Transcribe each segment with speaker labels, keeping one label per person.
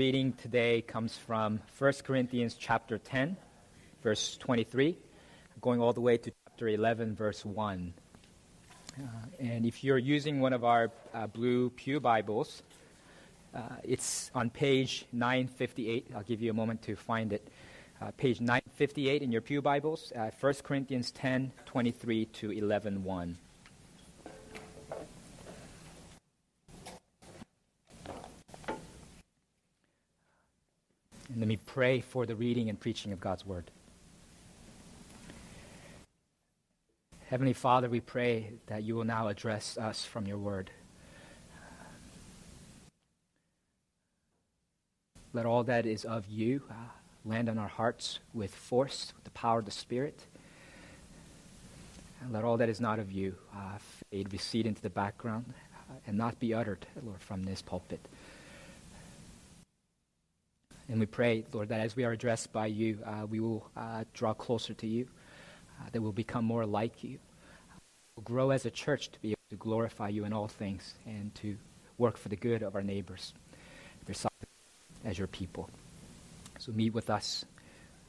Speaker 1: reading today comes from 1 Corinthians chapter 10, verse 23, going all the way to chapter 11, verse 1. Uh, and if you're using one of our uh, blue Pew Bibles, uh, it's on page 958. I'll give you a moment to find it. Uh, page 958 in your Pew Bibles, 1 uh, Corinthians 10, 23 to 11, 1. And let me pray for the reading and preaching of God's Word. Heavenly Father, we pray that you will now address us from your Word. Let all that is of you uh, land on our hearts with force, with the power of the Spirit. And let all that is not of you uh, fade, recede into the background, uh, and not be uttered, Lord, from this pulpit. And we pray, Lord, that as we are addressed by you, uh, we will uh, draw closer to you, uh, that we'll become more like you. We'll grow as a church to be able to glorify you in all things and to work for the good of our neighbors as your people. So meet with us.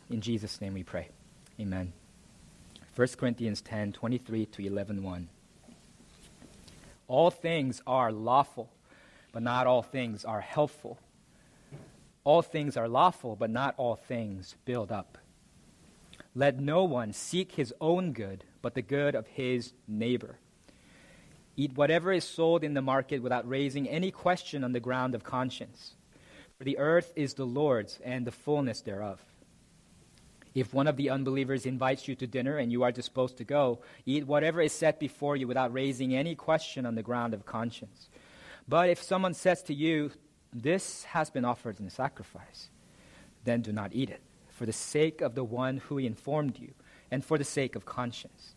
Speaker 1: In Jesus' name we pray. Amen. 1 Corinthians 10 23 to 11 1. All things are lawful, but not all things are helpful. All things are lawful, but not all things build up. Let no one seek his own good, but the good of his neighbor. Eat whatever is sold in the market without raising any question on the ground of conscience. For the earth is the Lord's and the fullness thereof. If one of the unbelievers invites you to dinner and you are disposed to go, eat whatever is set before you without raising any question on the ground of conscience. But if someone says to you, this has been offered in sacrifice. Then do not eat it, for the sake of the one who informed you, and for the sake of conscience.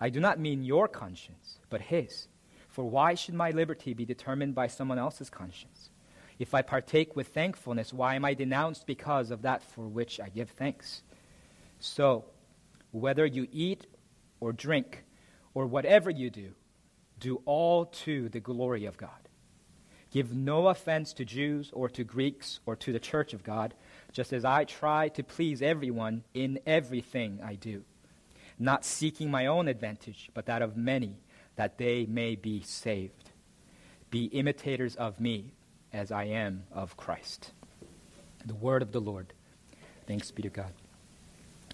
Speaker 1: I do not mean your conscience, but his. For why should my liberty be determined by someone else's conscience? If I partake with thankfulness, why am I denounced because of that for which I give thanks? So, whether you eat or drink, or whatever you do, do all to the glory of God. Give no offense to Jews or to Greeks or to the church of God, just as I try to please everyone in everything I do, not seeking my own advantage, but that of many, that they may be saved. Be imitators of me, as I am of Christ. The word of the Lord. Thanks be to God.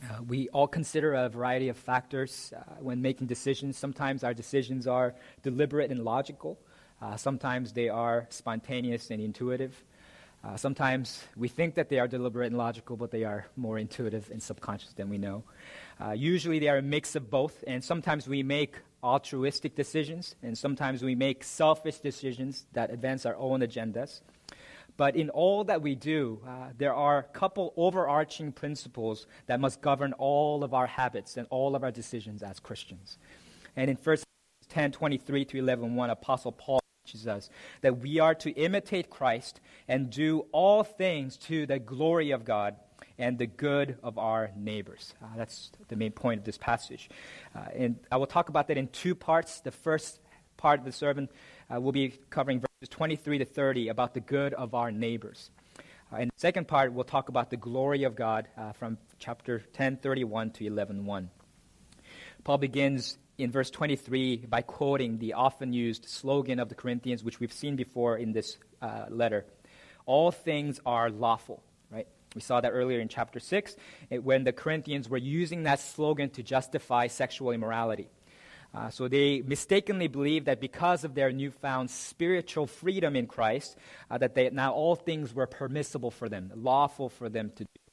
Speaker 1: Uh, we all consider a variety of factors uh, when making decisions. Sometimes our decisions are deliberate and logical. Uh, sometimes they are spontaneous and intuitive. Uh, sometimes we think that they are deliberate and logical, but they are more intuitive and subconscious than we know. Uh, usually they are a mix of both, and sometimes we make altruistic decisions, and sometimes we make selfish decisions that advance our own agendas. But in all that we do, uh, there are a couple overarching principles that must govern all of our habits and all of our decisions as Christians. And in 1 10 23 to 11 1, Apostle Paul teaches us that we are to imitate Christ and do all things to the glory of God and the good of our neighbors. Uh, that's the main point of this passage. Uh, and I will talk about that in two parts. The first part of the sermon uh, will be covering verses 23 to 30 about the good of our neighbors. Uh, and the second part, we'll talk about the glory of God uh, from chapter 10, 31 to 11, 1. Paul begins in verse 23 by quoting the often used slogan of the Corinthians, which we've seen before in this uh, letter All things are lawful, right? We saw that earlier in chapter 6 it, when the Corinthians were using that slogan to justify sexual immorality. Uh, so they mistakenly believed that because of their newfound spiritual freedom in Christ, uh, that they, now all things were permissible for them, lawful for them to do.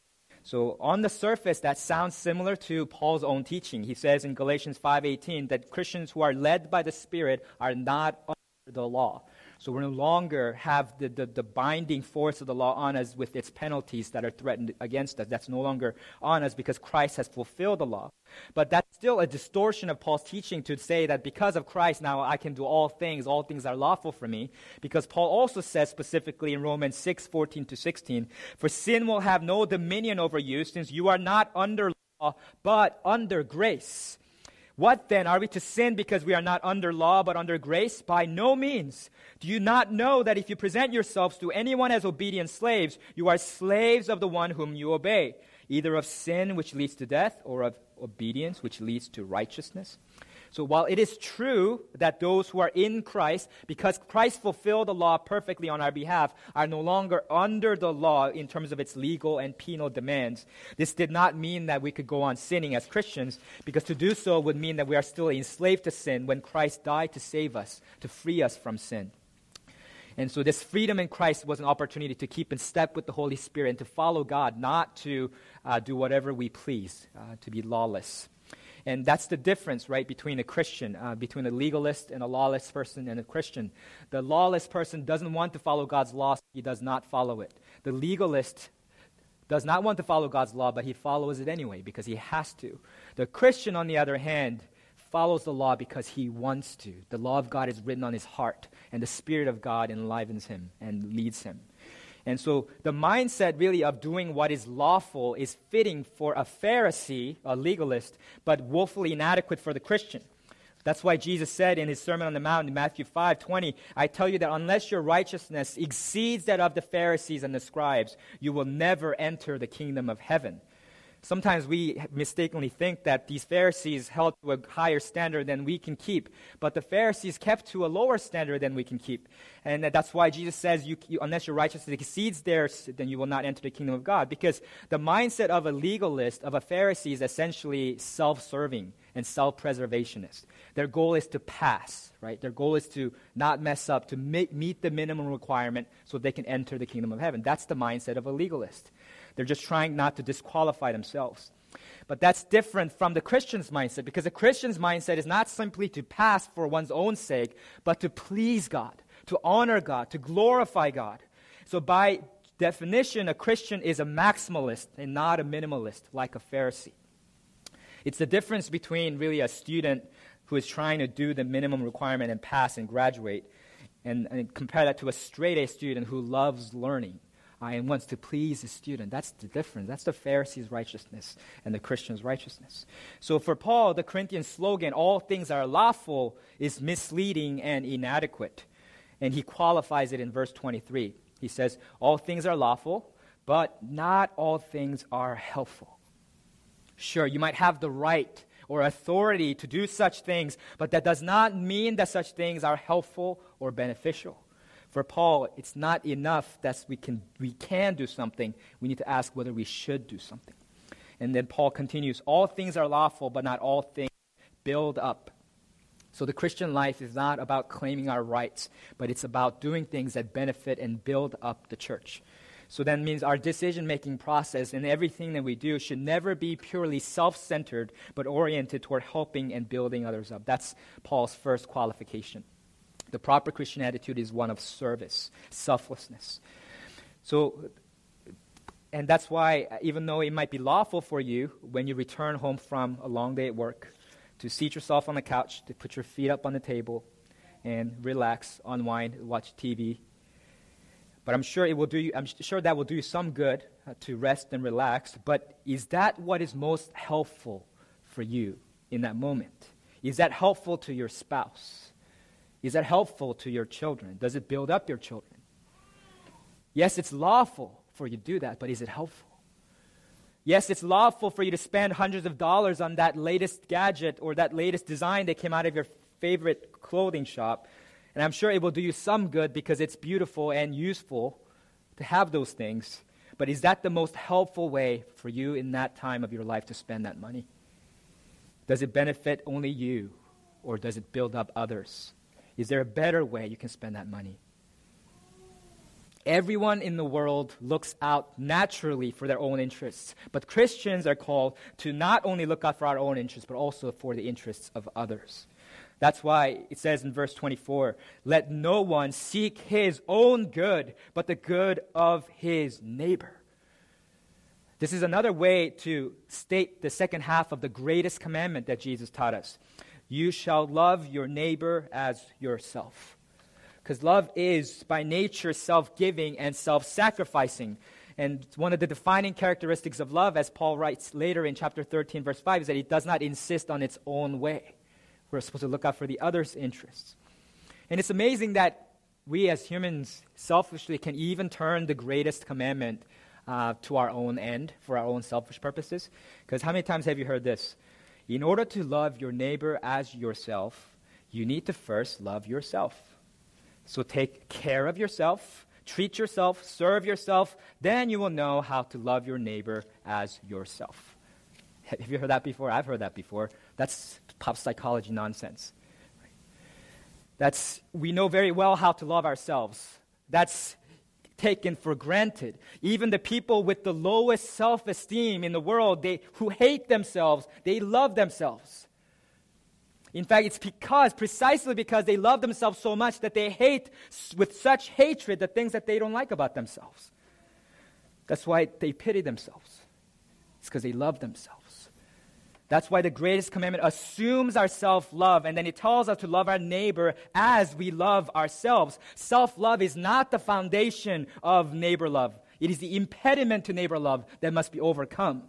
Speaker 1: So on the surface, that sounds similar to Paul's own teaching. He says in Galatians 5:18 that Christians who are led by the Spirit are not under the law. So we no longer have the, the, the, binding force of the law on us with its penalties that are threatened against us. That's no longer on us because Christ has fulfilled the law. But that's still a distortion of Paul's teaching to say that because of Christ now I can do all things, all things are lawful for me. Because Paul also says specifically in Romans 6, 14 to 16, for sin will have no dominion over you since you are not under law, but under grace. What then? Are we to sin because we are not under law but under grace? By no means. Do you not know that if you present yourselves to anyone as obedient slaves, you are slaves of the one whom you obey, either of sin which leads to death or of obedience which leads to righteousness? So while it is true that those who are in Christ, because Christ fulfilled the law perfectly on our behalf, are no longer under the law in terms of its legal and penal demands, this did not mean that we could go on sinning as Christians, because to do so would mean that we are still enslaved to sin when Christ died to save us, to free us from sin. And so, this freedom in Christ was an opportunity to keep in step with the Holy Spirit and to follow God, not to uh, do whatever we please, uh, to be lawless. And that's the difference, right, between a Christian, uh, between a legalist and a lawless person and a Christian. The lawless person doesn't want to follow God's law, so he does not follow it. The legalist does not want to follow God's law, but he follows it anyway because he has to. The Christian, on the other hand, follows the law because he wants to. The law of God is written on his heart, and the Spirit of God enlivens him and leads him. And so the mindset really of doing what is lawful is fitting for a Pharisee, a legalist, but woefully inadequate for the Christian. That's why Jesus said in his Sermon on the Mount in Matthew 5 20, I tell you that unless your righteousness exceeds that of the Pharisees and the scribes, you will never enter the kingdom of heaven. Sometimes we mistakenly think that these Pharisees held to a higher standard than we can keep, but the Pharisees kept to a lower standard than we can keep. And that's why Jesus says, you, you, unless your righteousness exceeds theirs, then you will not enter the kingdom of God. Because the mindset of a legalist, of a Pharisee, is essentially self serving and self preservationist. Their goal is to pass, right? Their goal is to not mess up, to meet the minimum requirement so they can enter the kingdom of heaven. That's the mindset of a legalist. They're just trying not to disqualify themselves. But that's different from the Christian's mindset because the Christian's mindset is not simply to pass for one's own sake, but to please God, to honor God, to glorify God. So, by definition, a Christian is a maximalist and not a minimalist like a Pharisee. It's the difference between really a student who is trying to do the minimum requirement and pass and graduate, and, and compare that to a straight A student who loves learning and wants to please his student. That's the difference. That's the Pharisee's righteousness and the Christian's righteousness. So for Paul, the Corinthian slogan, all things are lawful, is misleading and inadequate. And he qualifies it in verse 23. He says, All things are lawful, but not all things are helpful. Sure, you might have the right or authority to do such things, but that does not mean that such things are helpful or beneficial. For Paul, it's not enough that we can, we can do something. We need to ask whether we should do something. And then Paul continues All things are lawful, but not all things build up. So the Christian life is not about claiming our rights, but it's about doing things that benefit and build up the church. So that means our decision making process and everything that we do should never be purely self centered, but oriented toward helping and building others up. That's Paul's first qualification. The proper Christian attitude is one of service, selflessness. So, and that's why, even though it might be lawful for you when you return home from a long day at work to seat yourself on the couch, to put your feet up on the table and relax, unwind, watch TV. But I'm sure it will do you, I'm sure that will do you some good uh, to rest and relax. But is that what is most helpful for you in that moment? Is that helpful to your spouse? Is that helpful to your children? Does it build up your children? Yes, it's lawful for you to do that, but is it helpful? Yes, it's lawful for you to spend hundreds of dollars on that latest gadget or that latest design that came out of your favorite clothing shop. And I'm sure it will do you some good because it's beautiful and useful to have those things. But is that the most helpful way for you in that time of your life to spend that money? Does it benefit only you or does it build up others? Is there a better way you can spend that money? Everyone in the world looks out naturally for their own interests, but Christians are called to not only look out for our own interests, but also for the interests of others. That's why it says in verse 24, let no one seek his own good, but the good of his neighbor. This is another way to state the second half of the greatest commandment that Jesus taught us. You shall love your neighbor as yourself. Because love is, by nature, self giving and self sacrificing. And one of the defining characteristics of love, as Paul writes later in chapter 13, verse 5, is that it does not insist on its own way. We're supposed to look out for the other's interests. And it's amazing that we as humans selfishly can even turn the greatest commandment uh, to our own end for our own selfish purposes. Because how many times have you heard this? In order to love your neighbor as yourself, you need to first love yourself. So take care of yourself, treat yourself, serve yourself, then you will know how to love your neighbor as yourself. Have you heard that before? I've heard that before. That's pop psychology nonsense. That's we know very well how to love ourselves. That's taken for granted. Even the people with the lowest self-esteem in the world, they who hate themselves, they love themselves. In fact, it's because, precisely because they love themselves so much that they hate with such hatred the things that they don't like about themselves. That's why they pity themselves. It's because they love themselves. That's why the greatest commandment assumes our self love, and then it tells us to love our neighbor as we love ourselves. Self love is not the foundation of neighbor love, it is the impediment to neighbor love that must be overcome.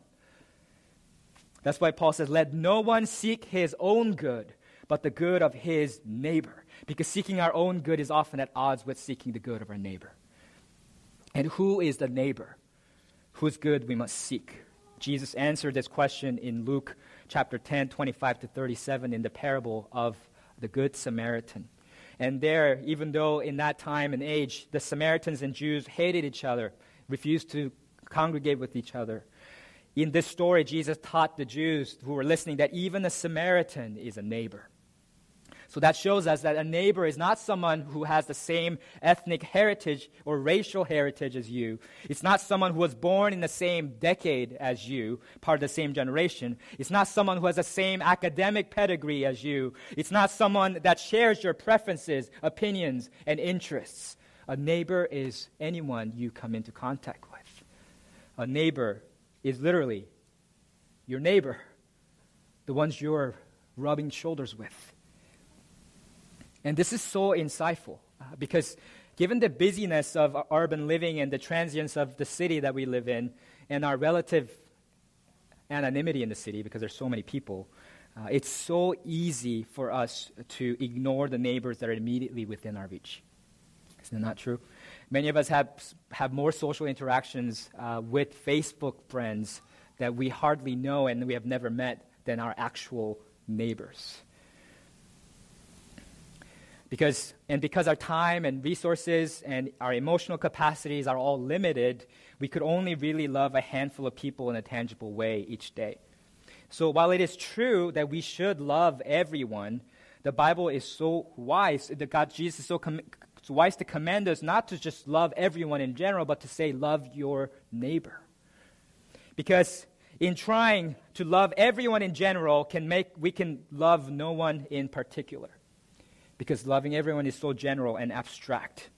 Speaker 1: That's why Paul says, Let no one seek his own good, but the good of his neighbor. Because seeking our own good is often at odds with seeking the good of our neighbor. And who is the neighbor? Whose good we must seek? Jesus answered this question in Luke chapter 10, 25 to 37, in the parable of the Good Samaritan. And there, even though in that time and age the Samaritans and Jews hated each other, refused to congregate with each other, in this story, Jesus taught the Jews who were listening that even a Samaritan is a neighbor. So that shows us that a neighbor is not someone who has the same ethnic heritage or racial heritage as you. It's not someone who was born in the same decade as you, part of the same generation. It's not someone who has the same academic pedigree as you. It's not someone that shares your preferences, opinions, and interests. A neighbor is anyone you come into contact with. A neighbor is literally your neighbor, the ones you're rubbing shoulders with. And this is so insightful uh, because given the busyness of urban living and the transience of the city that we live in and our relative anonymity in the city because there's so many people, uh, it's so easy for us to ignore the neighbors that are immediately within our reach. Isn't that true? Many of us have, have more social interactions uh, with Facebook friends that we hardly know and we have never met than our actual neighbors. Because, and because our time and resources and our emotional capacities are all limited, we could only really love a handful of people in a tangible way each day. So while it is true that we should love everyone, the Bible is so wise, that God, Jesus is so com- it's wise to command us not to just love everyone in general, but to say, love your neighbor. Because in trying to love everyone in general, can make, we can love no one in particular. Because loving everyone is so general and abstract.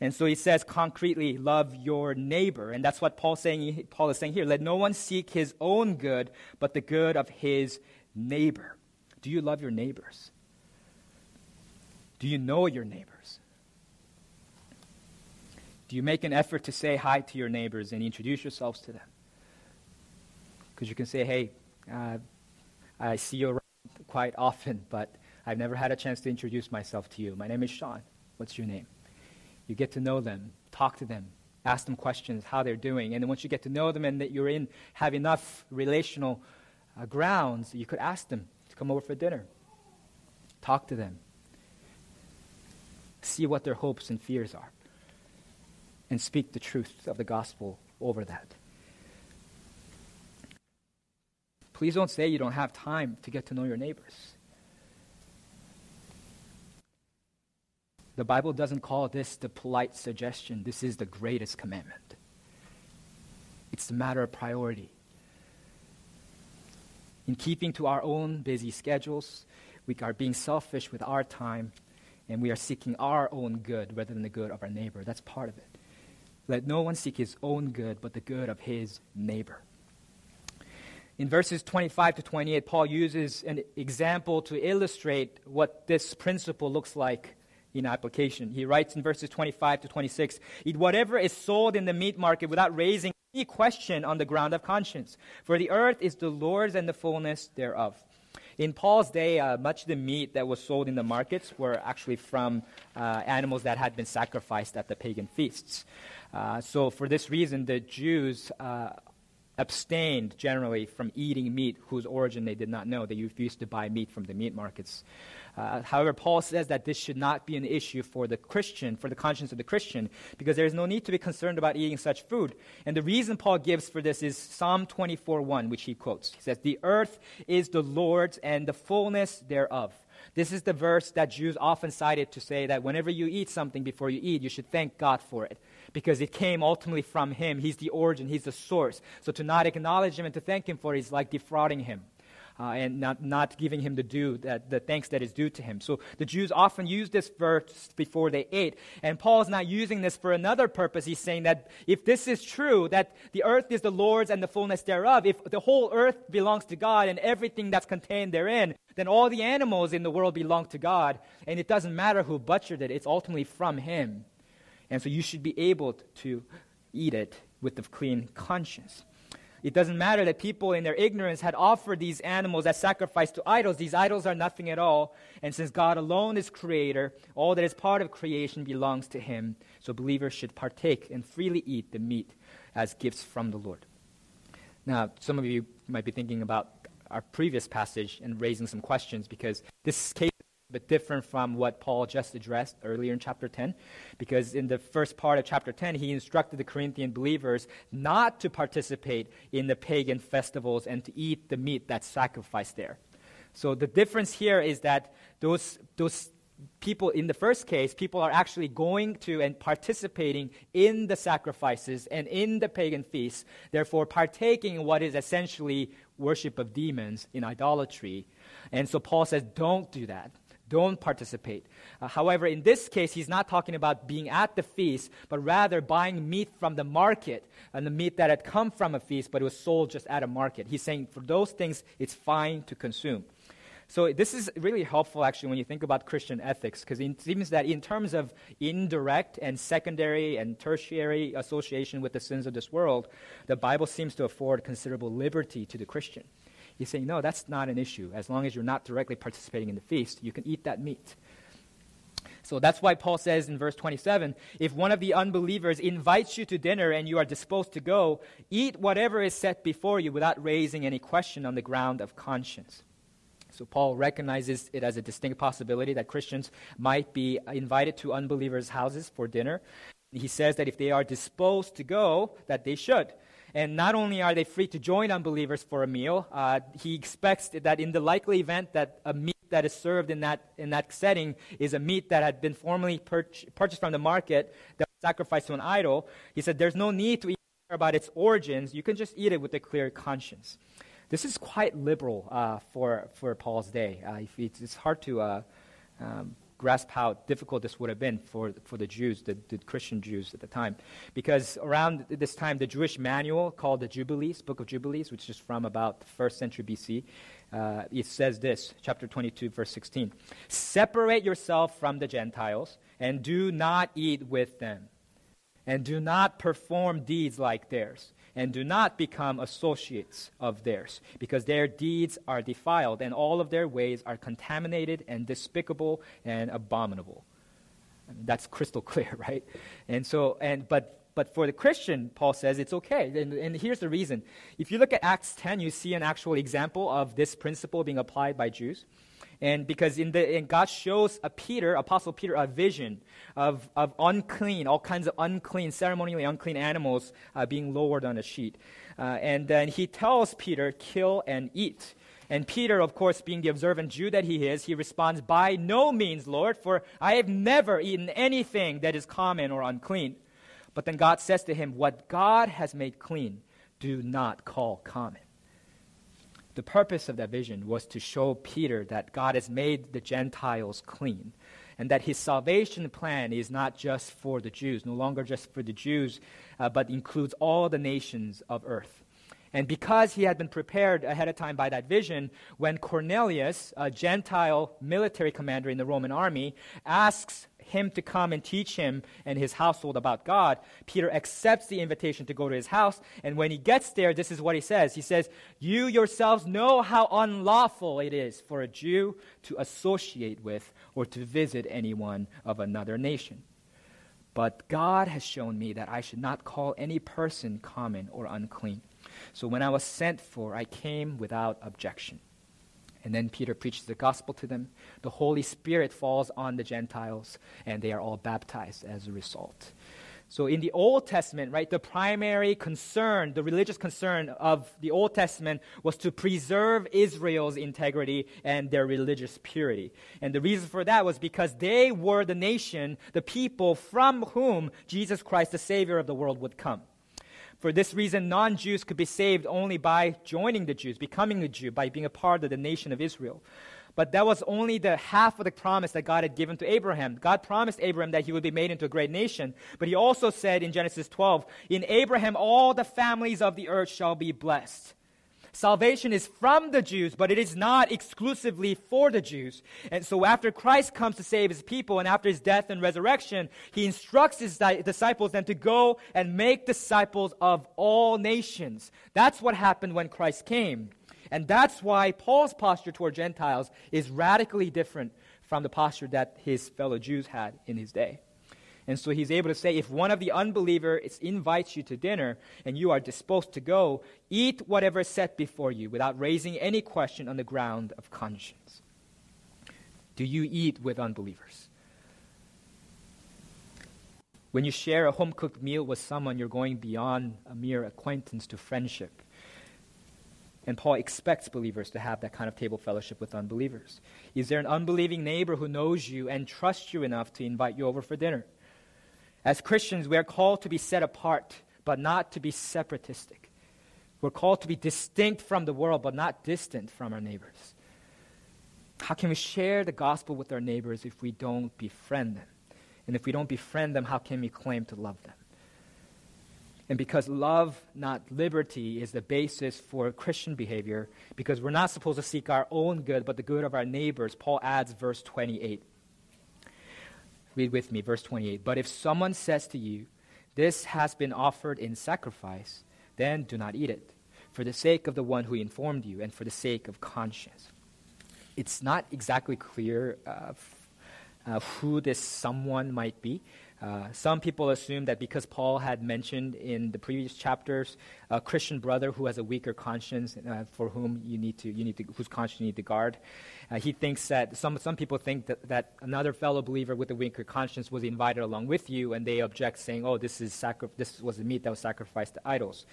Speaker 1: And so he says concretely, love your neighbor. And that's what Paul's saying, Paul is saying here. Let no one seek his own good, but the good of his neighbor. Do you love your neighbors? Do you know your neighbors? Do you make an effort to say hi to your neighbors and introduce yourselves to them? Because you can say, hey, uh, I see you around quite often, but I've never had a chance to introduce myself to you. My name is Shawn. What's your name? You get to know them, talk to them, ask them questions, how they're doing. And then once you get to know them and that you're in, have enough relational uh, grounds, you could ask them to come over for dinner. Talk to them. See what their hopes and fears are and speak the truth of the gospel over that. Please don't say you don't have time to get to know your neighbors. The Bible doesn't call this the polite suggestion. This is the greatest commandment. It's a matter of priority. In keeping to our own busy schedules, we are being selfish with our time, and we are seeking our own good rather than the good of our neighbor. That's part of it. Let no one seek his own good, but the good of his neighbor. In verses 25 to 28, Paul uses an example to illustrate what this principle looks like in application. He writes in verses 25 to 26 Eat whatever is sold in the meat market without raising any question on the ground of conscience, for the earth is the Lord's and the fullness thereof. In Paul's day, uh, much of the meat that was sold in the markets were actually from uh, animals that had been sacrificed at the pagan feasts. Uh, so, for this reason, the Jews uh, abstained generally from eating meat whose origin they did not know. They refused to buy meat from the meat markets. Uh, however, Paul says that this should not be an issue for the Christian, for the conscience of the Christian, because there is no need to be concerned about eating such food. And the reason Paul gives for this is Psalm 24:1, which he quotes. He says, "The earth is the Lord's and the fullness thereof." This is the verse that Jews often cited to say that whenever you eat something before you eat, you should thank God for it because it came ultimately from Him. He's the origin, He's the source. So to not acknowledge Him and to thank Him for it is like defrauding Him uh, and not, not giving him the due, that, the thanks that is due to him. So the Jews often use this verse before they ate. And Paul is not using this for another purpose. He's saying that if this is true, that the earth is the Lord's and the fullness thereof, if the whole earth belongs to God and everything that's contained therein, then all the animals in the world belong to God. And it doesn't matter who butchered it, it's ultimately from him. And so you should be able to eat it with a clean conscience. It doesn't matter that people in their ignorance had offered these animals as sacrifice to idols. These idols are nothing at all. And since God alone is creator, all that is part of creation belongs to him. So believers should partake and freely eat the meat as gifts from the Lord. Now, some of you might be thinking about our previous passage and raising some questions because this case but different from what Paul just addressed earlier in chapter 10. Because in the first part of chapter 10, he instructed the Corinthian believers not to participate in the pagan festivals and to eat the meat that's sacrificed there. So the difference here is that those, those people, in the first case, people are actually going to and participating in the sacrifices and in the pagan feasts, therefore partaking in what is essentially worship of demons in idolatry. And so Paul says, don't do that don't participate. Uh, however, in this case, he's not talking about being at the feast, but rather buying meat from the market and the meat that had come from a feast, but it was sold just at a market. He's saying for those things, it's fine to consume. So this is really helpful, actually, when you think about Christian ethics, because it seems that in terms of indirect and secondary and tertiary association with the sins of this world, the Bible seems to afford considerable liberty to the Christian. He's saying, no, that's not an issue. As long as you're not directly participating in the feast, you can eat that meat. So that's why Paul says in verse 27 if one of the unbelievers invites you to dinner and you are disposed to go, eat whatever is set before you without raising any question on the ground of conscience. So Paul recognizes it as a distinct possibility that Christians might be invited to unbelievers' houses for dinner. He says that if they are disposed to go, that they should. And not only are they free to join unbelievers for a meal, uh, he expects that in the likely event that a meat that is served in that, in that setting is a meat that had been formerly purch- purchased from the market that was sacrificed to an idol, he said there's no need to care about its origins. You can just eat it with a clear conscience. This is quite liberal uh, for, for Paul's day. Uh, it's hard to uh, um, grasp how difficult this would have been for, for the Jews, the, the Christian Jews at the time. Because around this time, the Jewish manual called the Jubilees, Book of Jubilees, which is from about the first century BC, uh, it says this, chapter 22, verse 16 Separate yourself from the Gentiles and do not eat with them, and do not perform deeds like theirs and do not become associates of theirs, because their deeds are defiled, and all of their ways are contaminated and despicable and abominable. I mean, that's crystal clear, right? And so, and but but for the Christian, Paul says it's okay. And, and, here's the reason. If you look at Acts 10, you see an actual example of this principle being applied by Jews. And because in the, and God shows a Peter, Apostle Peter, a vision of, of unclean, all kinds of unclean, ceremonially unclean animals uh, being lowered on a sheet. Uh, and then he tells Peter, kill and eat. And Peter, of course, being the observant Jew that he is, he responds, By no means, Lord, for I have never eaten anything that is common or unclean. But then God says to him, What God has made clean, do not call common. The purpose of that vision was to show Peter that God has made the Gentiles clean and that his salvation plan is not just for the Jews, no longer just for the Jews, uh, but includes all the nations of earth. And because he had been prepared ahead of time by that vision, when Cornelius, a Gentile military commander in the Roman army, asks him to come and teach him and his household about God, Peter accepts the invitation to go to his house. And when he gets there, this is what he says He says, You yourselves know how unlawful it is for a Jew to associate with or to visit anyone of another nation. But God has shown me that I should not call any person common or unclean. So when I was sent for, I came without objection. And then Peter preaches the gospel to them. The Holy Spirit falls on the Gentiles, and they are all baptized as a result. So in the Old Testament, right, the primary concern, the religious concern of the Old Testament was to preserve Israel's integrity and their religious purity. And the reason for that was because they were the nation, the people from whom Jesus Christ, the Savior of the world, would come. For this reason, non Jews could be saved only by joining the Jews, becoming a Jew, by being a part of the nation of Israel. But that was only the half of the promise that God had given to Abraham. God promised Abraham that he would be made into a great nation. But he also said in Genesis 12, In Abraham all the families of the earth shall be blessed. Salvation is from the Jews, but it is not exclusively for the Jews. And so after Christ comes to save his people and after his death and resurrection, he instructs his di- disciples then to go and make disciples of all nations. That's what happened when Christ came. And that's why Paul's posture toward Gentiles is radically different from the posture that his fellow Jews had in his day. And so he's able to say, if one of the unbelievers invites you to dinner and you are disposed to go, eat whatever is set before you without raising any question on the ground of conscience. Do you eat with unbelievers? When you share a home cooked meal with someone, you're going beyond a mere acquaintance to friendship. And Paul expects believers to have that kind of table fellowship with unbelievers. Is there an unbelieving neighbor who knows you and trusts you enough to invite you over for dinner? As Christians, we are called to be set apart, but not to be separatistic. We're called to be distinct from the world, but not distant from our neighbors. How can we share the gospel with our neighbors if we don't befriend them? And if we don't befriend them, how can we claim to love them? And because love, not liberty, is the basis for Christian behavior, because we're not supposed to seek our own good, but the good of our neighbors, Paul adds verse 28. Read with me, verse 28. But if someone says to you, This has been offered in sacrifice, then do not eat it, for the sake of the one who informed you and for the sake of conscience. It's not exactly clear uh, uh, who this someone might be. Uh, some people assume that because Paul had mentioned in the previous chapters a Christian brother who has a weaker conscience, uh, for whom you need to, you need to, whose conscience you need to guard, uh, he thinks that some, some people think that, that another fellow believer with a weaker conscience was invited along with you, and they object, saying, "Oh, this is sacri- this was the meat that was sacrificed to idols."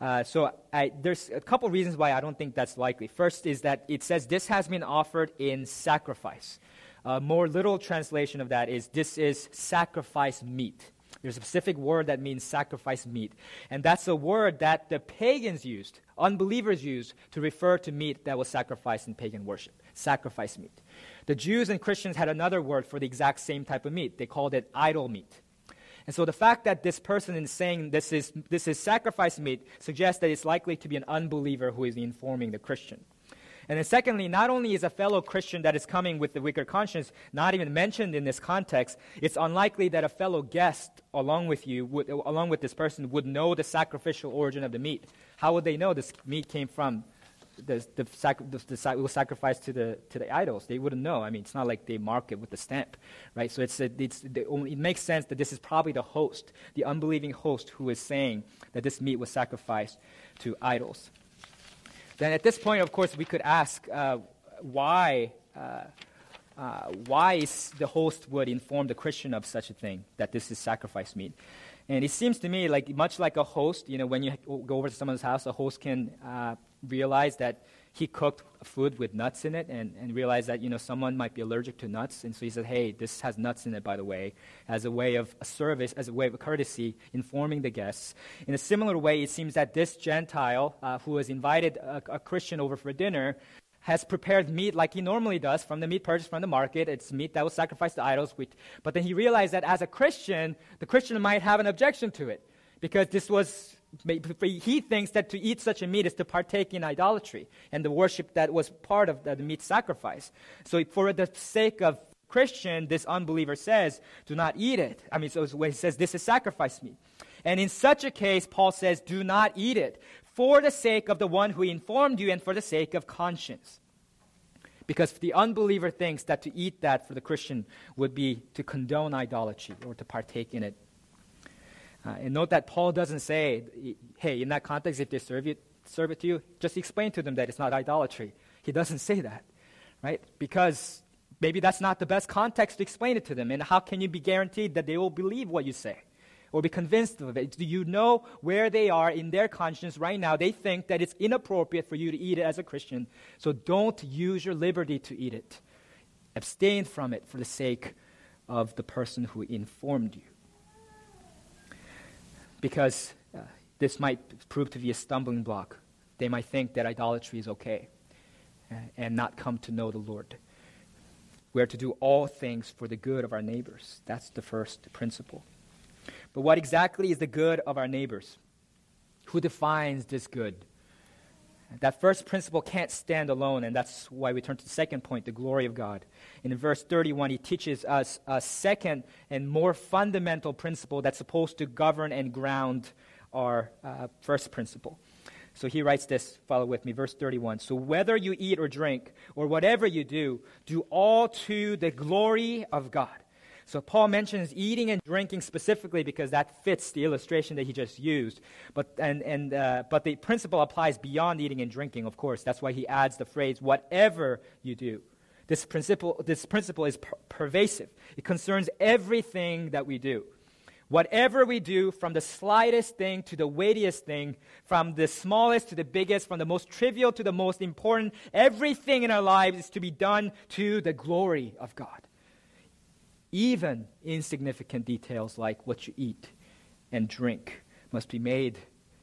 Speaker 1: Uh, so I, there's a couple reasons why I don't think that's likely. First is that it says this has been offered in sacrifice. A more literal translation of that is this is sacrifice meat. There's a specific word that means sacrifice meat. And that's a word that the pagans used, unbelievers used, to refer to meat that was sacrificed in pagan worship. Sacrifice meat. The Jews and Christians had another word for the exact same type of meat. They called it idol meat. And so the fact that this person is saying this is, this is sacrifice meat suggests that it's likely to be an unbeliever who is informing the Christian. And then, secondly, not only is a fellow Christian that is coming with the weaker conscience not even mentioned in this context, it's unlikely that a fellow guest along with you, would, along with this person, would know the sacrificial origin of the meat. How would they know this meat came from the, the, sac- the, the, was sacrificed to the, to the idols. They wouldn't know. I mean, it's not like they mark it with a stamp, right? So it's, a, it's it makes sense that this is probably the host, the unbelieving host, who is saying that this meat was sacrificed to idols. Then at this point, of course, we could ask uh, why, uh, uh, why is the host would inform the Christian of such a thing, that this is sacrifice meat. And it seems to me like much like a host, you know, when you go over to someone's house, a host can uh, realize that he cooked food with nuts in it and, and realized that, you know, someone might be allergic to nuts. And so he said, hey, this has nuts in it, by the way, as a way of a service, as a way of courtesy, informing the guests. In a similar way, it seems that this Gentile uh, who has invited a, a Christian over for dinner has prepared meat like he normally does from the meat purchased from the market. It's meat that was sacrificed to idols. But then he realized that as a Christian, the Christian might have an objection to it because this was he thinks that to eat such a meat is to partake in idolatry and the worship that was part of the, meat sacrifice. So, for the sake of Christian, this unbeliever says, do not eat it. I mean, so he says, this is sacrifice meat. And in such a case, Paul says, do not eat it for the sake of the one who informed you and for the sake of conscience. Because the unbeliever thinks that to eat that for the Christian would be to condone idolatry or to partake in it. Uh, and note that Paul doesn't say, hey, in that context, if they serve it, serve it to you, just explain to them that it's not idolatry. He doesn't say that, right? Because maybe that's not the best context to explain it to them. And how can you be guaranteed that they will believe what you say or be convinced of it? Do you know where they are in their conscience right now? They think that it's inappropriate for you to eat it as a Christian. So don't use your liberty to eat it. Abstain from it for the sake of the person who informed you. Because uh, this might prove to be a stumbling block. They might think that idolatry is okay uh, and not come to know the Lord. We are to do all things for the good of our neighbors. That's the first principle. But what exactly is the good of our neighbors? Who defines this good? That first principle can't stand alone, and that's why we turn to the second point, the glory of God. In verse 31, he teaches us a second and more fundamental principle that's supposed to govern and ground our uh, first principle. So he writes this, follow with me, verse 31. So whether you eat or drink, or whatever you do, do all to the glory of God. So Paul mentions eating and drinking specifically because that fits the illustration that he just used. But, and, and, uh, but the principle applies beyond eating and drinking, of course. That's why he adds the phrase, whatever you do. This principle, this principle is per- pervasive. It concerns everything that we do. Whatever we do, from the slightest thing to the weightiest thing, from the smallest to the biggest, from the most trivial to the most important, everything in our lives is to be done to the glory of God. Even insignificant details like what you eat and drink must be made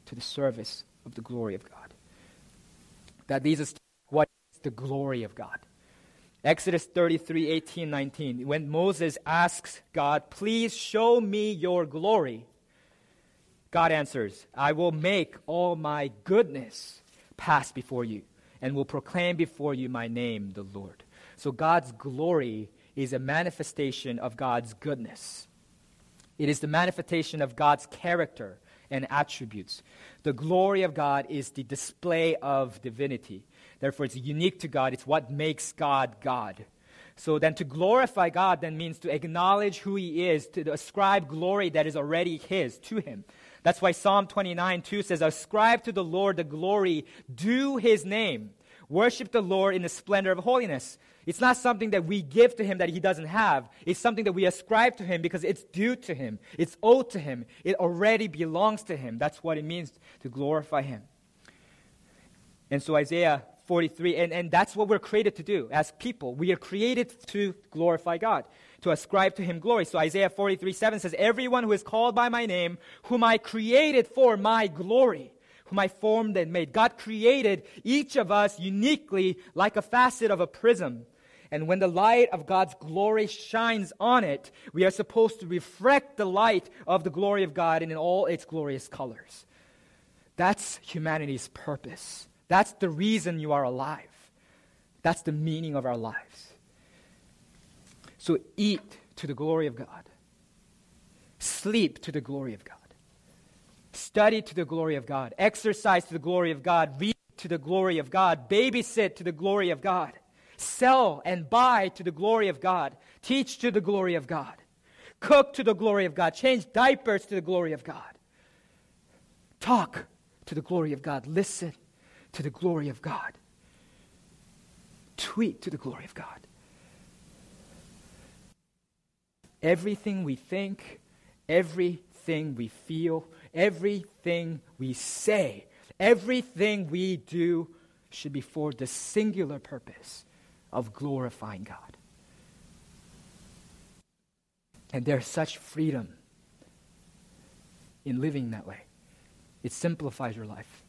Speaker 1: to the service of the glory of God. That leads us to what is the glory of God. Exodus 33, 18, 19. When Moses asks God, Please show me your glory, God answers, I will make all my goodness pass before you and will proclaim before you my name, the Lord. So God's glory is a manifestation of God's goodness. It is the manifestation of God's character and attributes. The glory of God is the display of divinity. Therefore, it's unique to God. It's what makes God God. So then to glorify God then means to acknowledge who he is, to ascribe glory that is already his to him. That's why Psalm 29 2 says, Ascribe to the Lord the glory due his name. Worship the Lord in the splendor of holiness. It's not something that we give to him that he doesn't have. It's something that we ascribe to him because it's due to him. It's owed to him. It already belongs to him. That's what it means to glorify him. And so Isaiah 43, and, and that's what we're created to do as people. We are created to glorify God, to ascribe to him glory. So Isaiah 43, 7 says, Everyone who is called by my name, whom I created for my glory whom I formed and made. God created each of us uniquely like a facet of a prism. And when the light of God's glory shines on it, we are supposed to reflect the light of the glory of God in all its glorious colors. That's humanity's purpose. That's the reason you are alive. That's the meaning of our lives. So eat to the glory of God, sleep to the glory of God, study to the glory of God, exercise to the glory of God, read to the glory of God, babysit to the glory of God sell and buy to the glory of God, teach to the glory of God, cook to the glory of God, change diapers to the glory of God, talk to the glory of God, listen to the glory of God, tweet to the glory of God. Everything we think, everything we feel, everything we say, everything we do should be for the singular purpose of glorifying God. And there's such freedom in living that way. It simplifies your life.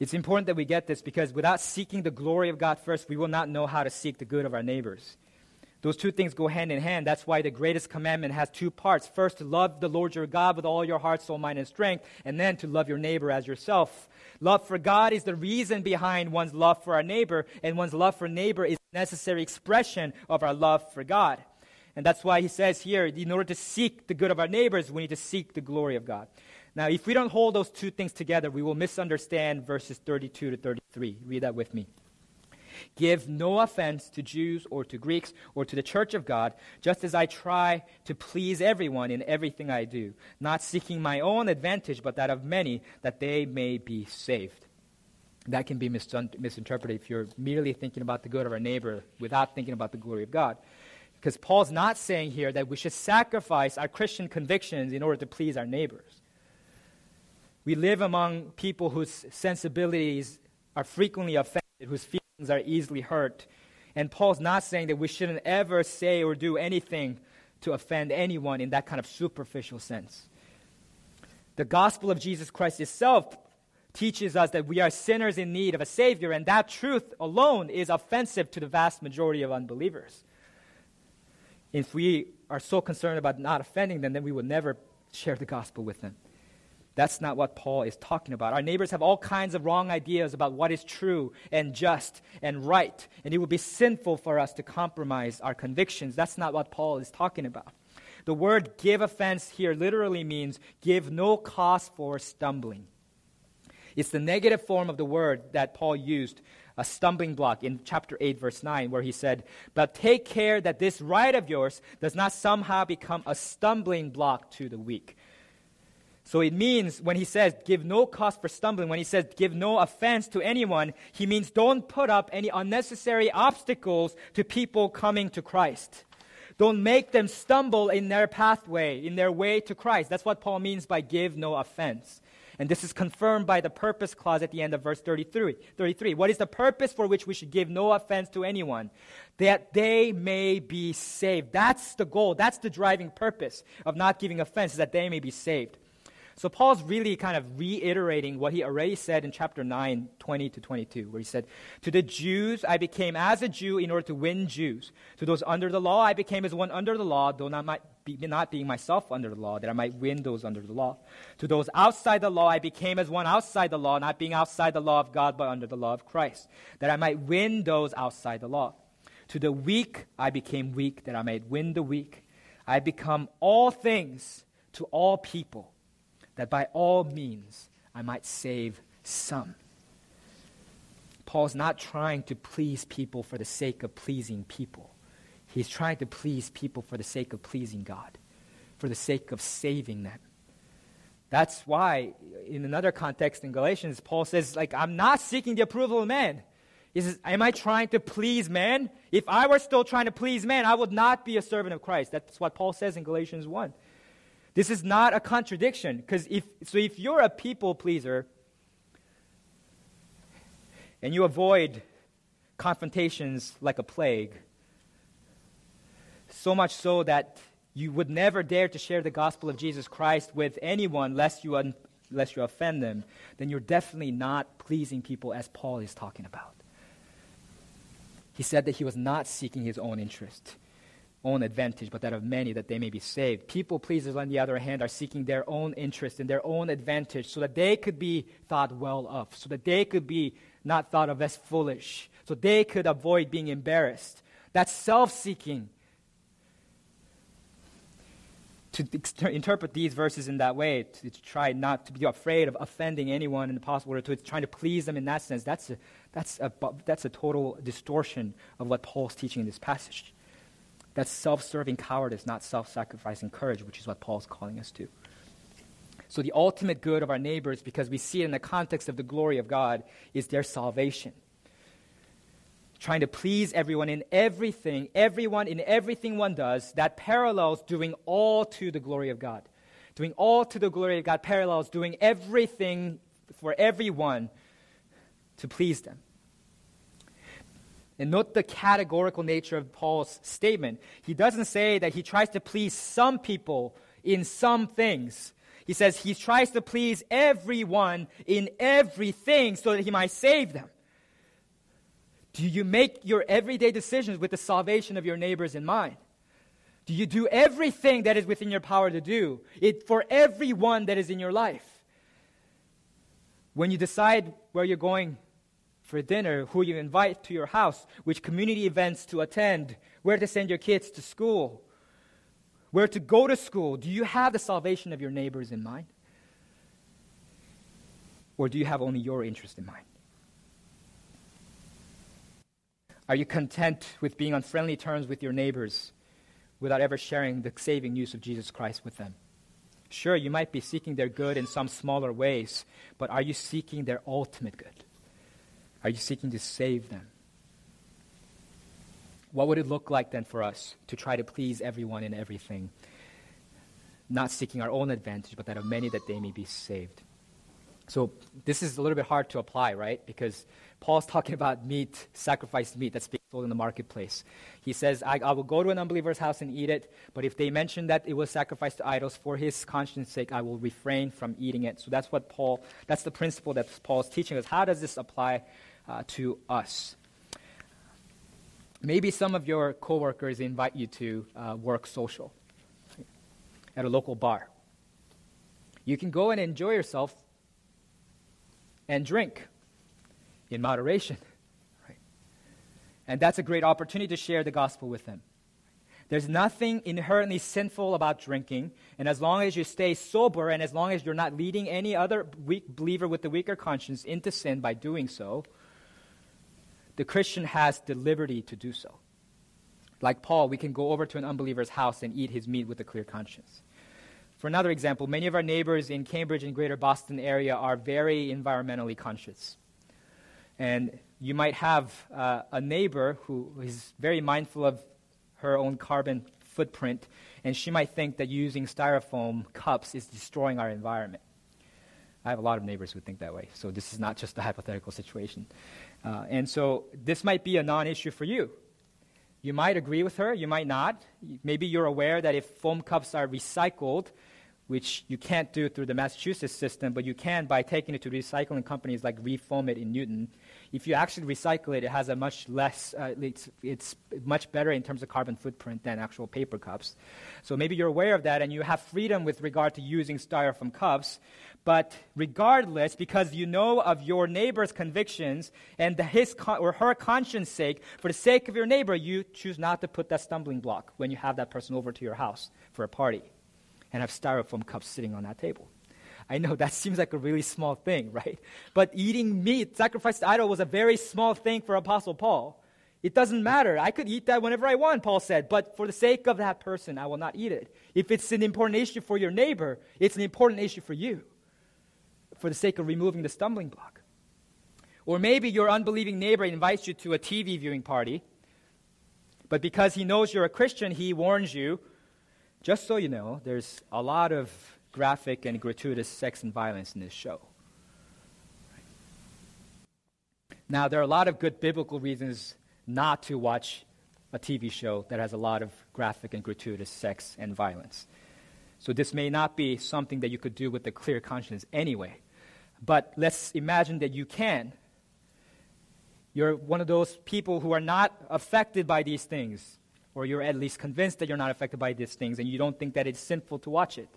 Speaker 1: It's important that we get this because without seeking the glory of God first, we will not know how to seek the good of our neighbors. Those two things go hand in hand. That's why the greatest commandment has two parts. First, to love the Lord your God with all your heart, soul, mind, and strength, and then to love your neighbor as yourself. Love for God is the reason behind one's love for our neighbor, and one's love for neighbor is a necessary expression of our love for God. And that's why he says here, in order to seek the good of our neighbors, we need to seek the glory of God. Now, if we don't hold those two things together, we will misunderstand verses 32 to 33. Read that with me. Give no offense to Jews or to Greeks or to the church of God, just as I try to please everyone in everything I do, not seeking my own advantage, but that of many, that they may be saved. That can be misinterpreted if you're merely thinking about the good of our neighbor without thinking about the glory of God. Because Paul's not saying here that we should sacrifice our Christian convictions in order to please our neighbors. We live among people whose sensibilities are frequently offended, whose feelings are easily hurt. And Paul's not saying that we shouldn't ever say or do anything to offend anyone in that kind of superficial sense. The gospel of Jesus Christ itself teaches us that we are sinners in need of a Savior, and that truth alone is offensive to the vast majority of unbelievers. If we are so concerned about not offending them, then we would never share the gospel with them. That's not what Paul is talking about. Our neighbors have all kinds of wrong ideas about what is true and just and right, and it would be sinful for us to compromise our convictions. That's not what Paul is talking about. The word give offense here literally means give no cause for stumbling. It's the negative form of the word that Paul used a stumbling block in chapter 8, verse 9, where he said, But take care that this right of yours does not somehow become a stumbling block to the weak. So it means when he says give no cause for stumbling, when he says give no offense to anyone, he means don't put up any unnecessary obstacles to people coming to Christ. Don't make them stumble in their pathway, in their way to Christ. That's what Paul means by give no offense. And this is confirmed by the purpose clause at the end of verse 33. 33. What is the purpose for which we should give no offense to anyone? That they may be saved. That's the goal. That's the driving purpose of not giving offense, is that they may be saved. So Paul's really kind of reiterating what he already said in chapter 9, 20 to 22, where he said, To the Jews I became as a Jew in order to win Jews. To those under the law I became as one under the law, though not, my, be, not being myself under the law, that I might win those under the law. To those outside the law I became as one outside the law, not being outside the law of God, but under the law of Christ, that I might win those outside the law. To the weak I became weak, that I might win the weak. I become all things to all people that by all means I might save some. Paul's not trying to please people for the sake of pleasing people. He's trying to please people for the sake of pleasing God, for the sake of saving them. That's why, in another context in Galatians, Paul says, like, I'm not seeking the approval of man. He says, Am I trying to please man? If I were still trying to please man, I would not be a servant of Christ. That's what Paul says in Galatians 1. This is not a contradiction because if so if you're a people pleaser and you avoid confrontations like a plague, so much so that you would never dare to share the gospel of Jesus Christ with anyone lest you, un- lest you offend them, then you're definitely not pleasing people as Paul is talking about. He said that he was not seeking his own interest own advantage, but that of many, that they may be saved. People pleasers, on the other hand, are seeking their own interest and their own advantage so that they could be thought well of, so that they could be not thought of as foolish, so they could avoid being embarrassed. That's self seeking. To interpret these verses in that way, to, to, try not to be afraid of offending anyone in the possible, or to trying to please them in that sense, that's a, that's, a, that's a total distortion of what Paul's teaching in this passage. That's self serving cowardice, not self sacrificing courage, which is what Paul's calling us to. So, the ultimate good of our neighbors, because we see it in the context of the glory of God, is their salvation. Trying to please everyone in everything, everyone in everything one does, that parallels doing all to the glory of God. Doing all to the glory of God parallels doing everything for everyone to please them. And note the categorical nature of Paul's statement. He doesn't say that he tries to please some people in some things. He says he tries to please everyone in everything so that he might save them. Do you make your everyday decisions with the salvation of your neighbors in mind? Do you do everything that is within your power to do it for everyone that is in your life? When you decide where you're going for dinner, who you invite to your house, which community events to attend, where to send your kids to school, where to go to school. Do you have the salvation of your neighbors in mind? Or do you have only your interest in mind? Are you content with being on friendly terms with your neighbors without ever sharing the saving news of Jesus Christ with them? Sure, you might be seeking their good in some smaller ways, but are you seeking their ultimate good? Are you seeking to save them? What would it look like then for us to try to please everyone in everything, not seeking our own advantage, but that of many that they may be saved? So this is a little bit hard to apply, right? Because Paul's talking about meat, sacrificed meat that's being sold in the marketplace. He says, I, I, will go to an unbeliever's house and eat it, but if they mention that it was sacrificed to idols for his conscience sake, I will refrain from eating it. So that's what Paul, that's the principle that Paul's teaching us. How does this apply uh, to us? Maybe some of your coworkers invite you to uh, work social at a local bar. You can go and enjoy yourself and drink in moderation. Right? And that's a great opportunity to share the gospel with them. There's nothing inherently sinful about drinking, and as long as you stay sober and as long as you're not leading any other weak believer with the weaker conscience into sin by doing so, the Christian has the liberty to do so. Like Paul, we can go over to an unbeliever's house and eat his meat with a clear conscience. For another example, many of our neighbors in Cambridge and greater Boston area are very environmentally conscious. And you might have uh, a neighbor who is very mindful of her own carbon footprint, and she might think that using styrofoam cups is destroying our environment. I have a lot of neighbors who think that way, so this is not just a hypothetical situation. Uh, and so this might be a non issue for you. You might agree with her, you might not. Maybe you're aware that if foam cups are recycled, which you can't do through the Massachusetts system, but you can by taking it to recycling companies like Reform It in Newton. If you actually recycle it, it has a much less, uh, it's, it's much better in terms of carbon footprint than actual paper cups. So maybe you're aware of that and you have freedom with regard to using styrofoam cups. But regardless, because you know of your neighbor's convictions and his con- or her conscience sake, for the sake of your neighbor, you choose not to put that stumbling block when you have that person over to your house for a party and have styrofoam cups sitting on that table. I know that seems like a really small thing, right? But eating meat sacrificed to idol was a very small thing for Apostle Paul. It doesn't matter. I could eat that whenever I want, Paul said, but for the sake of that person, I will not eat it. If it's an important issue for your neighbor, it's an important issue for you, for the sake of removing the stumbling block. Or maybe your unbelieving neighbor invites you to a TV viewing party, but because he knows you're a Christian, he warns you just so you know, there's a lot of graphic and gratuitous sex and violence in this show. Now, there are a lot of good biblical reasons not to watch a TV show that has a lot of graphic and gratuitous sex and violence. So, this may not be something that you could do with a clear conscience anyway. But let's imagine that you can. You're one of those people who are not affected by these things or you're at least convinced that you're not affected by these things and you don't think that it's sinful to watch it.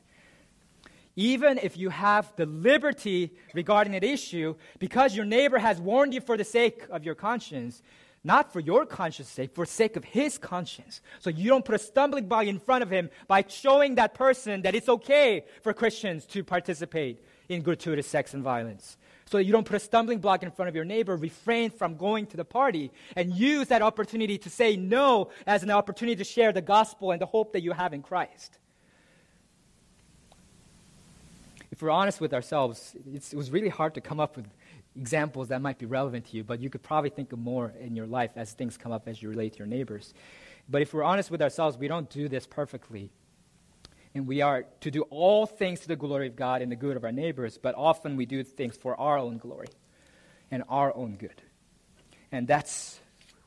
Speaker 1: Even if you have the liberty regarding an issue, because your neighbor has warned you for the sake of your conscience, not for your conscience sake, for sake of his conscience. So you don't put a stumbling block in front of him by showing that person that it's okay for Christians to participate in gratuitous sex and violence so you don't put a stumbling block in front of your neighbor, refrain from going to the party, and use that opportunity to say no as an opportunity to share the gospel and the hope that you have in Christ. If we're honest with ourselves, it was really hard to come up with examples that might be relevant to you, but you could probably think of more in your life as things come up as you relate to your neighbors. But if we're honest with ourselves, we don't do this perfectly and we are to do all things to the glory of God and the good of our neighbors, but often we do things for our own glory and our own good. And that's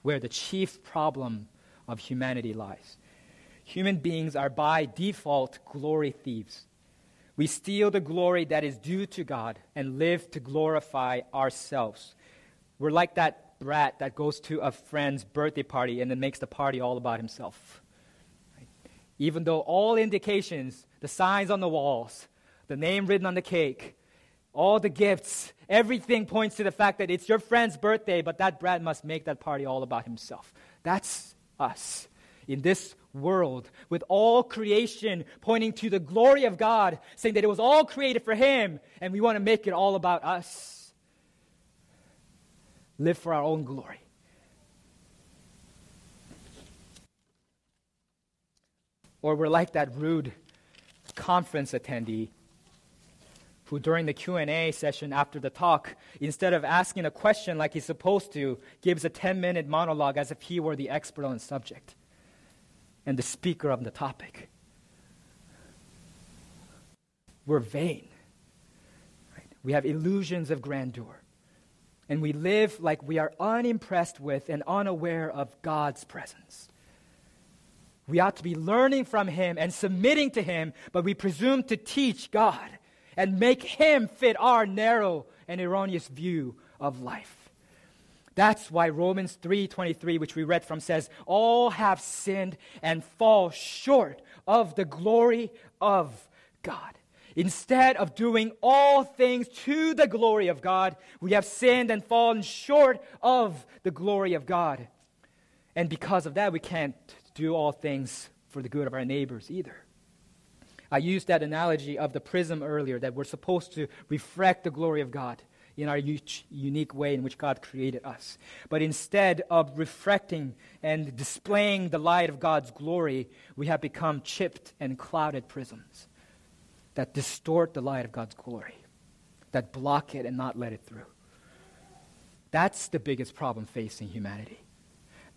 Speaker 1: where the chief problem of humanity lies. Human beings are by default glory thieves. We steal the glory that is due to God and live to glorify ourselves. We're like that brat that goes to a friend's birthday party and then makes the party all about himself even though all indications, the signs on the walls, the name written on the cake, all the gifts, everything points to the fact that it's your friend's birthday, but that brat must make that party all about himself. That's us in this world, with all creation pointing to the glory of God, saying that it was all created for Him, and we want to make it all about us. Live for our own glory. Or we're like that rude conference attendee who during the q&a session after the talk instead of asking a question like he's supposed to gives a 10-minute monologue as if he were the expert on the subject and the speaker of the topic we're vain right? we have illusions of grandeur and we live like we are unimpressed with and unaware of god's presence we ought to be learning from him and submitting to him, but we presume to teach God and make him fit our narrow and erroneous view of life. That's why Romans 3:23 which we read from says all have sinned and fall short of the glory of God. Instead of doing all things to the glory of God, we have sinned and fallen short of the glory of God. And because of that, we can't do all things for the good of our neighbors either. I used that analogy of the prism earlier, that we're supposed to reflect the glory of God in our unique way in which God created us. But instead of reflecting and displaying the light of God's glory, we have become chipped and clouded prisms that distort the light of God's glory, that block it and not let it through. That's the biggest problem facing humanity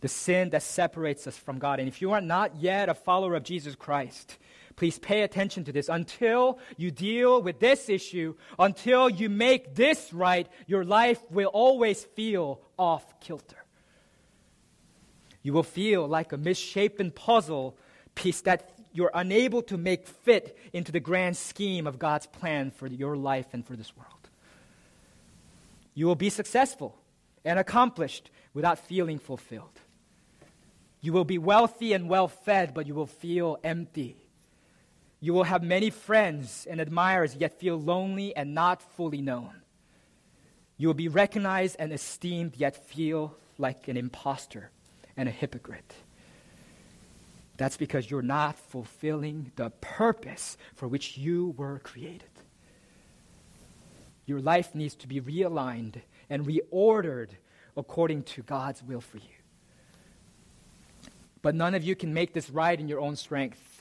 Speaker 1: the sin that separates us from God. And if you are not yet a follower of Jesus Christ, please pay attention to this. Until you deal with this issue, until you make this right, your life will always feel off kilter. You will feel like a misshapen puzzle piece that you're unable to make fit into the grand scheme of God's plan for your life and for this world. You will be successful and accomplished without feeling fulfilled. You will be wealthy and well fed, but you will feel empty. You will have many friends and admirers, yet feel lonely and not fully known. You will be recognized and esteemed, yet feel like an impostor and a hypocrite. That's because you're not fulfilling the purpose for which you were created. Your life needs to be realigned and reordered according to God's will for you. But none of you can make this right in your own strength.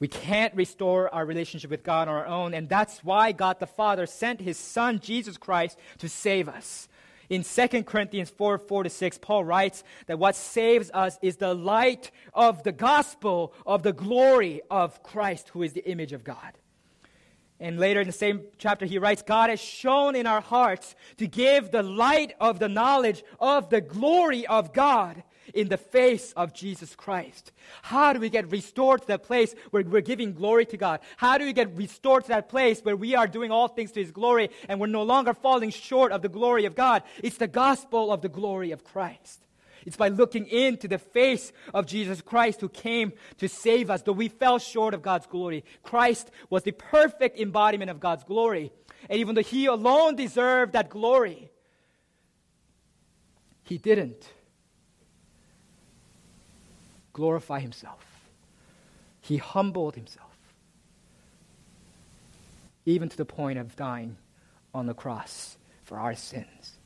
Speaker 1: We can't restore our relationship with God on our own, and that's why God the Father sent his Son, Jesus Christ, to save us. In 2 Corinthians 4 4 to 6, Paul writes that what saves us is the light of the gospel of the glory of Christ, who is the image of God. And later in the same chapter, he writes, God has shown in our hearts to give the light of the knowledge of the glory of God in the face of Jesus Christ. How do we get restored to that place where we're giving glory to God? How do we get restored to that place where we are doing all things to His glory and we're no longer falling short of the glory of God? It's the gospel of the glory of Christ. It's by looking into the face of Jesus Christ who came to save us. Though we fell short of God's glory, Christ was the perfect embodiment of God's glory. And even though He alone deserved that glory, He didn't glorify himself. He humbled himself, even to the point of dying on the cross for our sins,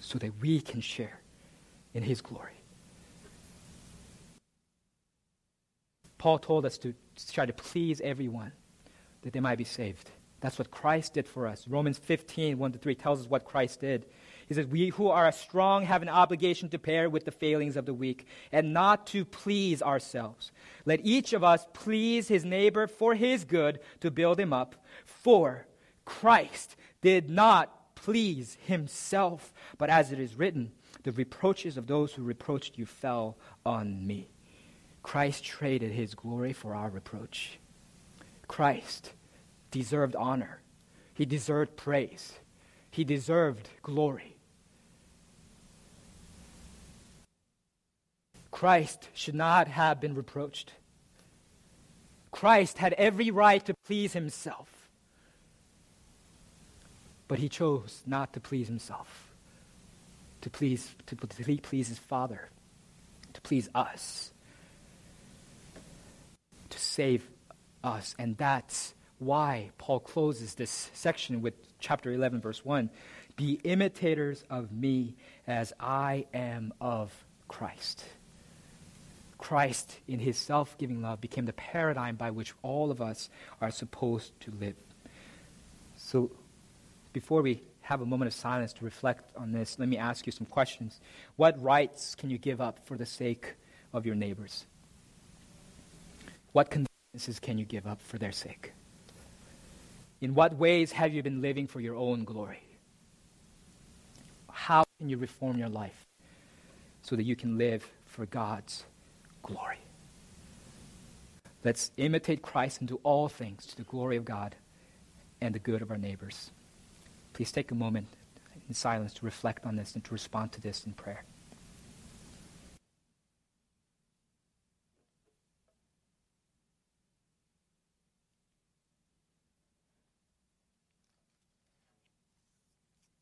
Speaker 1: so that we can share in his glory. Paul told us to try to please everyone that they might be saved. That's what Christ did for us. Romans 15, 1 to 3 tells us what Christ did. He says, We who are strong have an obligation to bear with the failings of the weak and not to please ourselves. Let each of us please his neighbor for his good to build him up. For Christ did not please himself, but as it is written, the reproaches of those who reproached you fell on me. Christ traded his glory for our reproach. Christ deserved honor. He deserved praise. He deserved glory. Christ should not have been reproached. Christ had every right to please himself. But he chose not to please himself, to please, to, to please his Father, to please us, to save us. And that's why Paul closes this section with chapter 11, verse 1 Be imitators of me as I am of Christ. Christ, in his self giving love, became the paradigm by which all of us are supposed to live. So, before we have a moment of silence to reflect on this, let me ask you some questions. What rights can you give up for the sake of your neighbors? What conveniences can you give up for their sake? In what ways have you been living for your own glory? How can you reform your life so that you can live for God's glory? Let's imitate Christ and do all things to the glory of God and the good of our neighbors. Please take a moment in silence to reflect on this and to respond to this in prayer.